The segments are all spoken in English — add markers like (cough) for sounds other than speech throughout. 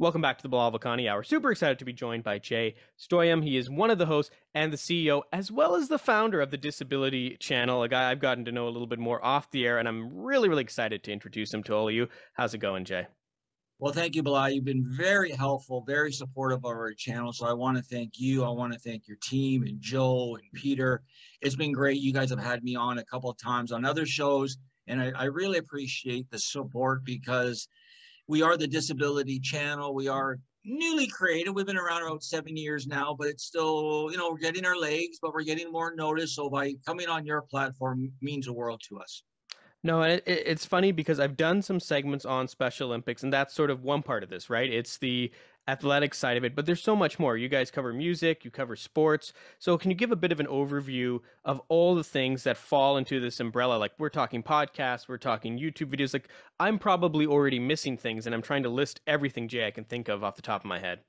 Welcome back to the Bilal Vakani Hour. Super excited to be joined by Jay Stoyan. He is one of the hosts and the CEO, as well as the founder of the Disability Channel, a guy I've gotten to know a little bit more off the air, and I'm really, really excited to introduce him to all of you. How's it going, Jay? Well, thank you, Bilal. You've been very helpful, very supportive of our channel. So I want to thank you. I want to thank your team and Joe and Peter. It's been great. You guys have had me on a couple of times on other shows, and I, I really appreciate the support because – we are the disability channel. We are newly created. We've been around about seven years now, but it's still, you know, we're getting our legs, but we're getting more notice. So by coming on your platform means the world to us. No, it, it's funny because I've done some segments on Special Olympics, and that's sort of one part of this, right? It's the athletic side of it, but there's so much more. You guys cover music, you cover sports. So can you give a bit of an overview of all the things that fall into this umbrella? Like we're talking podcasts, we're talking YouTube videos. Like I'm probably already missing things and I'm trying to list everything Jay I can think of off the top of my head.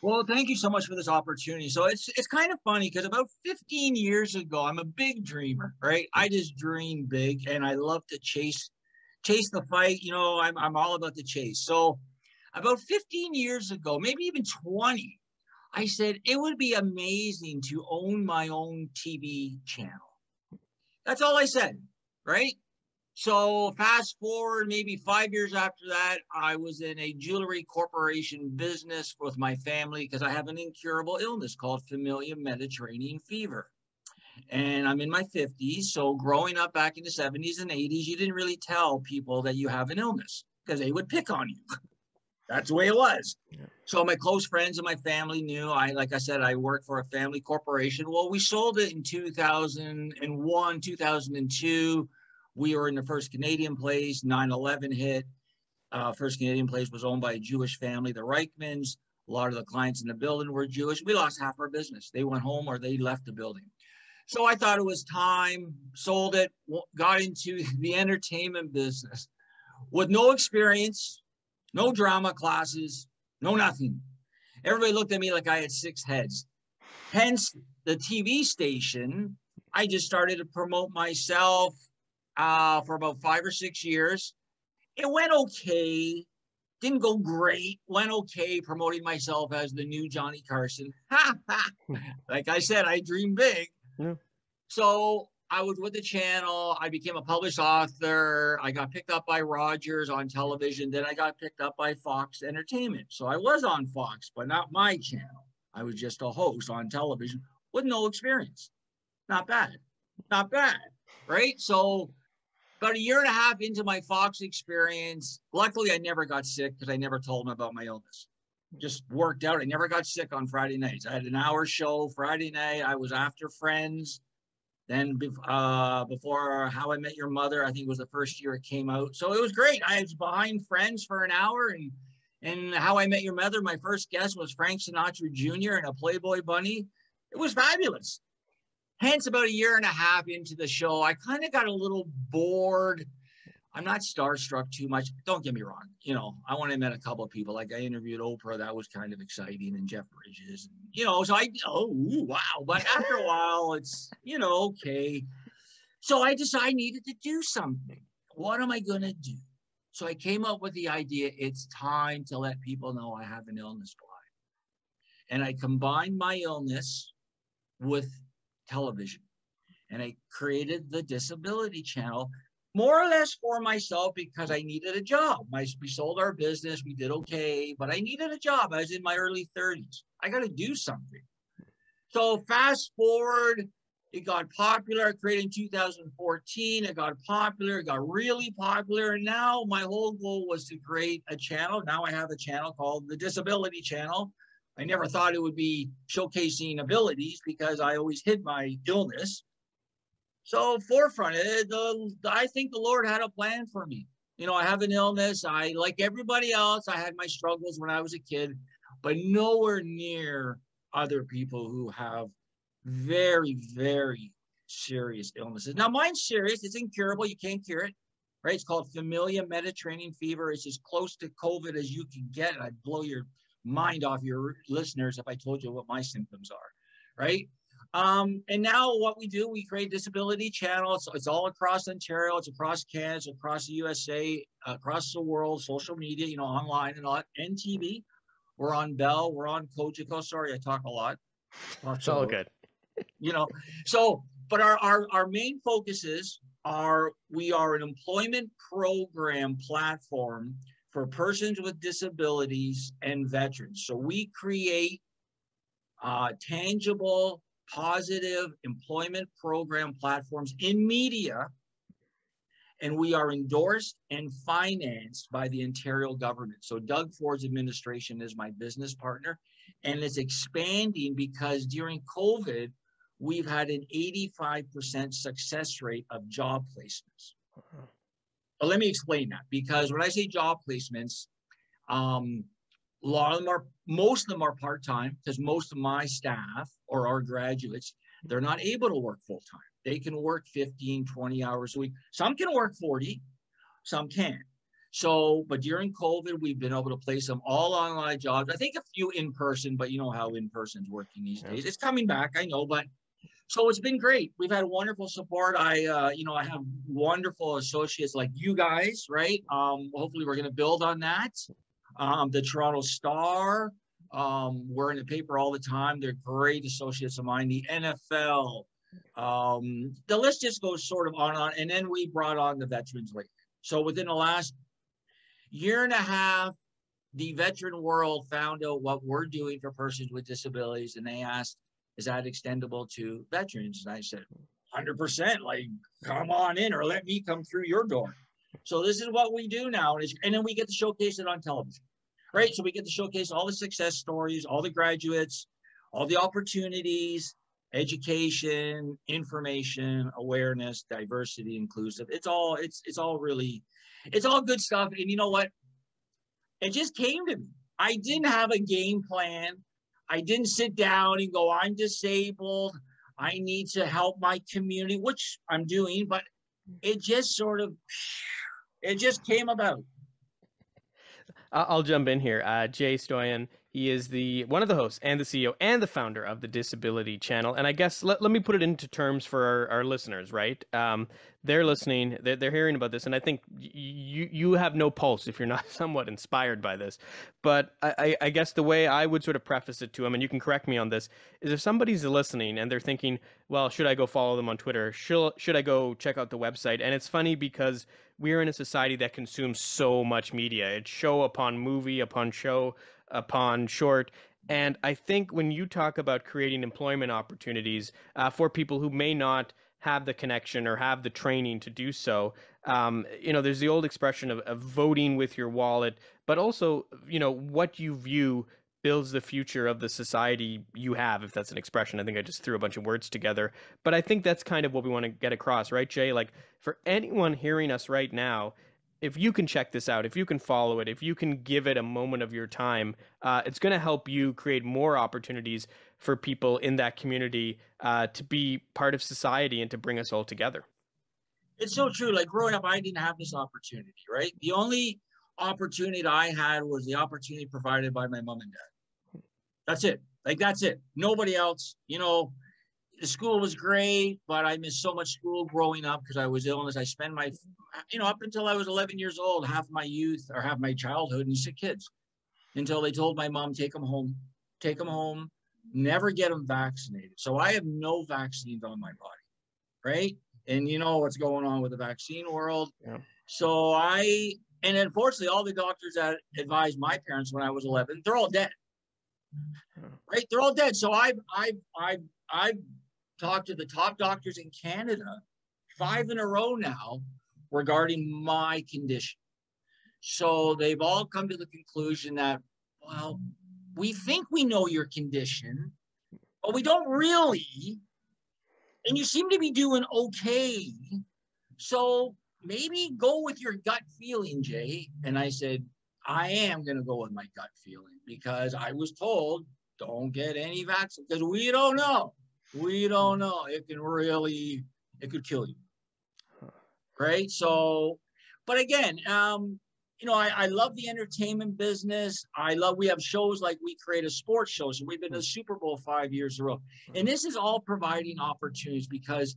Well, thank you so much for this opportunity. So it's it's kind of funny because about 15 years ago, I'm a big dreamer, right? I just dream big and I love to chase chase the fight. You know, I'm I'm all about the chase. So about 15 years ago, maybe even 20, I said it would be amazing to own my own TV channel. That's all I said, right? So fast forward maybe five years after that, I was in a jewelry corporation business with my family because I have an incurable illness called familial Mediterranean fever. And I'm in my 50s. So growing up back in the 70s and 80s, you didn't really tell people that you have an illness because they would pick on you. That's the way it was. Yeah. So my close friends and my family knew. I, like I said, I worked for a family corporation. Well, we sold it in 2001, 2002. We were in the first Canadian place. 9/11 hit. Uh, first Canadian place was owned by a Jewish family, the Reichmans. A lot of the clients in the building were Jewish. We lost half our business. They went home or they left the building. So I thought it was time. Sold it. Got into (laughs) the entertainment business with no experience no drama classes, no nothing. Everybody looked at me like I had six heads. Hence the TV station. I just started to promote myself uh, for about five or six years. It went okay. Didn't go great. Went okay promoting myself as the new Johnny Carson. (laughs) like I said, I dream big. Yeah. So I was with the channel. I became a published author. I got picked up by Rogers on television. Then I got picked up by Fox Entertainment. So I was on Fox, but not my channel. I was just a host on television with no experience. Not bad. Not bad. Right. So about a year and a half into my Fox experience, luckily I never got sick because I never told them about my illness. Just worked out. I never got sick on Friday nights. I had an hour show Friday night. I was after friends then uh, before How I Met Your Mother, I think was the first year it came out. So it was great. I was behind Friends for an hour, and and How I Met Your Mother, my first guest was Frank Sinatra Jr. and a Playboy bunny. It was fabulous. Hence, about a year and a half into the show, I kind of got a little bored I'm not starstruck too much. Don't get me wrong. You know, I want to met a couple of people. Like I interviewed Oprah, that was kind of exciting, and Jeff Bridges. And, you know, so I oh wow. But after a while, it's you know okay. So I decided I needed to do something. What am I gonna do? So I came up with the idea. It's time to let people know I have an illness blind, and I combined my illness with television, and I created the Disability Channel more or less for myself because I needed a job. My, we sold our business, we did okay, but I needed a job. I was in my early 30s. I got to do something. So fast forward, it got popular. I created in 2014. It got popular. It got really popular. And now my whole goal was to create a channel. Now I have a channel called the Disability Channel. I never thought it would be showcasing abilities because I always hid my illness. So forefront, eh, it, the, I think the Lord had a plan for me. You know, I have an illness. I, like everybody else, I had my struggles when I was a kid, but nowhere near other people who have very, very serious illnesses. Now, mine's serious. It's incurable. You can't cure it, right? It's called familial Mediterranean fever. It's as close to COVID as you can get. I'd blow your mind off your listeners if I told you what my symptoms are, right? Um, and now what we do, we create disability channels. It's all across Ontario, it's across Canada, across the USA, across the world, social media, you know, online and that, and TV. We're on Bell. We're on Cogeco. Sorry, I talk a lot. It's all good. You know, so but our, our our main focuses are we are an employment program platform for persons with disabilities and veterans. So we create uh, tangible, positive employment program platforms in media and we are endorsed and financed by the Ontario government. So Doug Ford's administration is my business partner, and it's expanding because during COVID, we've had an 85% success rate of job placements. But let me explain that because when I say job placements, um, a lot of them are, most of them are part time because most of my staff or our graduates, they're not able to work full time. They can work 15, 20 hours a week. Some can work 40, some can't. So, but during COVID, we've been able to place them all online jobs. I think a few in person, but you know how in person's working these days. It's coming back, I know, but so it's been great. We've had wonderful support. I, uh, you know, I have wonderful associates like you guys, right? Um, hopefully, we're going to build on that. Um, the Toronto Star, um, we're in the paper all the time. They're great associates of mine. The NFL, um, the list just goes sort of on and on. And then we brought on the Veterans League. So within the last year and a half, the veteran world found out what we're doing for persons with disabilities, and they asked, "Is that extendable to veterans?" And I said, "100%. Like, come on in, or let me come through your door." So this is what we do now, and, and then we get to showcase it on television, right? So we get to showcase all the success stories, all the graduates, all the opportunities, education, information, awareness, diversity, inclusive. It's all it's it's all really it's all good stuff. And you know what? It just came to me. I didn't have a game plan. I didn't sit down and go, I'm disabled. I need to help my community, which I'm doing, but it just sort of it just came about. I'll jump in here. Uh, Jay Stoyan, he is the one of the hosts and the CEO and the founder of the Disability Channel. And I guess let, let me put it into terms for our, our listeners, right? Um, they're listening, they're, they're hearing about this, and I think you you have no pulse if you're not (laughs) somewhat inspired by this. But I, I guess the way I would sort of preface it to them, and you can correct me on this, is if somebody's listening and they're thinking, well, should I go follow them on Twitter? Should, should I go check out the website? And it's funny because we're in a society that consumes so much media. It's show upon movie upon show upon short. And I think when you talk about creating employment opportunities uh, for people who may not have the connection or have the training to do so, um, you know, there's the old expression of, of voting with your wallet, but also, you know, what you view builds the future of the society you have, if that's an expression. I think I just threw a bunch of words together. But I think that's kind of what we want to get across, right, Jay? Like for anyone hearing us right now, if you can check this out, if you can follow it, if you can give it a moment of your time, uh, it's going to help you create more opportunities for people in that community uh, to be part of society and to bring us all together. It's so true. Like growing up, I didn't have this opportunity, right? The only opportunity I had was the opportunity provided by my mom and dad. That's it. Like that's it. Nobody else. You know, school was great, but I missed so much school growing up because I was illness. I spent my, you know, up until I was 11 years old, half my youth or half my childhood in sick kids, until they told my mom, take them home, take them home, never get them vaccinated. So I have no vaccines on my body, right? And you know what's going on with the vaccine world. Yeah. So I, and unfortunately, all the doctors that advised my parents when I was 11, they're all dead. Right? They're all dead. So I've, I've, I've, I've talked to the top doctors in Canada five in a row now regarding my condition. So they've all come to the conclusion that, well, we think we know your condition, but we don't really. And you seem to be doing okay. So maybe go with your gut feeling, Jay. And I said, I am going to go with my gut feeling because I was told don't get any vaccine because we don't know. We don't know. It can really, it could kill you. Right. So, but again, um, you know, I, I love the entertainment business. I love, we have shows like we create a sports show. So we've been to the Super Bowl five years in a row. And this is all providing opportunities because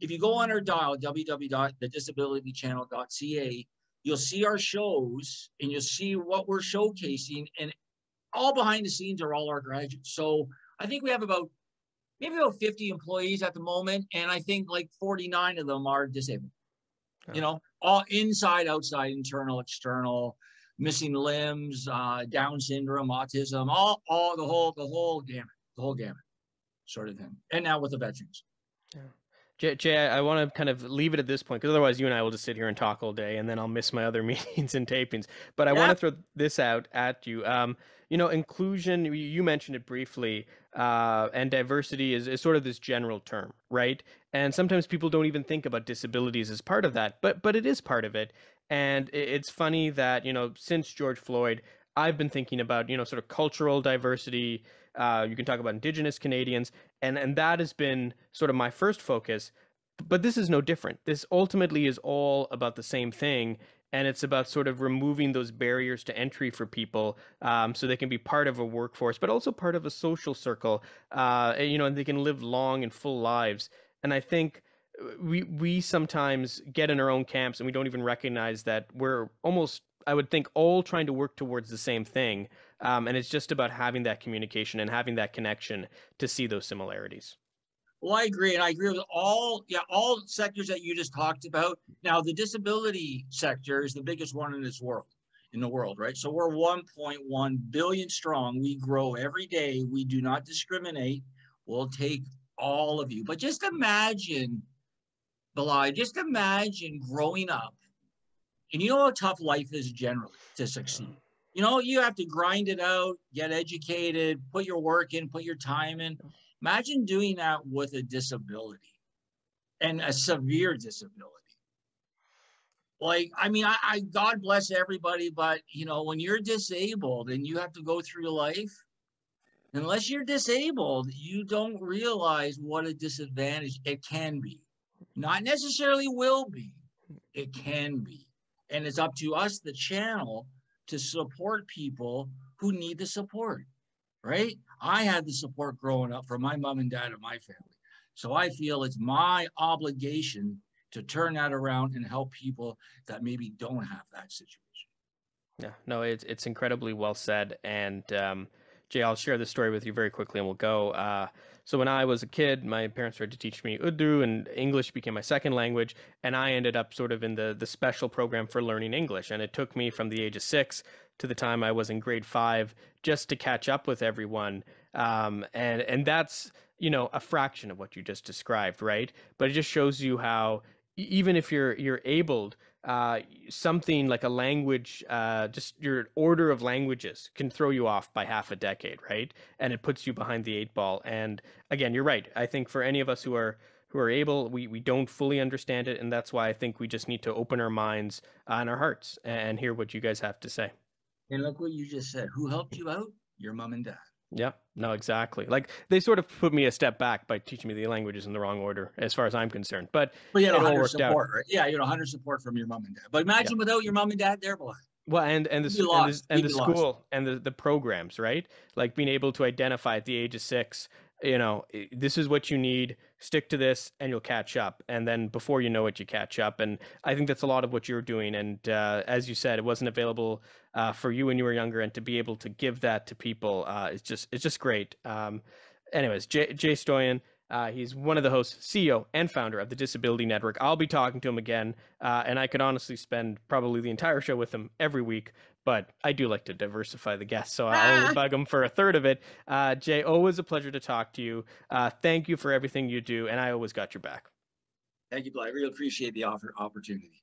if you go on our dial, www.thedisabilitychannel.ca, you'll see our shows and you'll see what we're showcasing. And all behind the scenes are all our graduates. So I think we have about maybe about 50 employees at the moment, and I think like 49 of them are disabled. You know, all inside, outside, internal, external, missing limbs, uh, Down syndrome, autism, all, all the whole, the whole gamut, the whole gamut, sort of thing. And now with the veterans. Yeah. Jay, Jay, I want to kind of leave it at this point because otherwise you and I will just sit here and talk all day, and then I'll miss my other (laughs) meetings and tapings. But I yeah. want to throw this out at you. Um, you know, inclusion. You mentioned it briefly, uh, and diversity is, is sort of this general term, right? And sometimes people don't even think about disabilities as part of that, but but it is part of it. And it's funny that you know, since George Floyd, I've been thinking about you know, sort of cultural diversity uh, you can talk about Indigenous Canadians, and and that has been sort of my first focus. But this is no different. This ultimately is all about the same thing, and it's about sort of removing those barriers to entry for people, um, so they can be part of a workforce, but also part of a social circle. Uh, you know, and they can live long and full lives. And I think uh, we we sometimes get in our own camps and we don't even recognize that we're almost I would think all trying to work towards the same thing. Um, and it's just about having that communication and having that connection to see those similarities. Well, I agree, and I agree with all yeah all sectors that you just talked about. Now, the disability sector is the biggest one in this world, in the world, right? So we're 1.1 billion strong. We grow every day. We do not discriminate. We'll take all of you. But just imagine, Bilal, just imagine growing up, and you know how tough life is generally to succeed you know, you have to grind it out, get educated, put your work in, put your time in. Imagine doing that with a disability and a severe disability. Like, I mean, I, I God bless everybody, but you know, when you're disabled and you have to go through life, unless you're disabled, you don't realize what a disadvantage it can be. Not necessarily will be, it can be. And it's up to us, the channel, to support people who need the support, right? I had the support growing up from my mom and dad and my family. So I feel it's my obligation to turn that around and help people that maybe don't have that situation. Yeah, no, it's it's incredibly well said. And um, Jay, I'll share this story with you very quickly, and we'll go. Uh, so when I was a kid, my parents started to teach me Urdu, and English became my second language. And I ended up sort of in the the special program for learning English. And it took me from the age of six to the time I was in grade five just to catch up with everyone. Um, and and that's you know a fraction of what you just described, right? But it just shows you how even if you're you're abled uh, something like a language, uh, just your order of languages can throw you off by half a decade, right? And it puts you behind the eight ball. And again, you're right. I think for any of us who are who are able, we we don't fully understand it, and that's why I think we just need to open our minds uh, and our hearts and hear what you guys have to say. And look what you just said. Who helped you out? Your mom and dad. Yeah, no, exactly. Like they sort of put me a step back by teaching me the languages in the wrong order, as far as I'm concerned. But well, you had 100 support, out. right? Yeah, you had 100 support from your mom and dad. But imagine yeah. without your mom and dad there, boy. Well, and and the and the, and the school lost. and the the programs, right? Like being able to identify at the age of six you know, this is what you need. Stick to this, and you'll catch up. And then before you know it, you catch up. And I think that's a lot of what you're doing. And uh, as you said, it wasn't available uh, for you when you were younger, and to be able to give that to people uh, is just it's just great. Um, anyways, Jay, Jay Stoyan. Uh, he's one of the hosts, CEO, and founder of the Disability Network. I'll be talking to him again, uh, and I could honestly spend probably the entire show with him every week but I do like to diversify the guests, so I'll bug him for a third of it. Uh, Jay, always a pleasure to talk to you. Uh, thank you for everything you do, and I always got your back. Thank you, Bly. I really appreciate the offer opportunity.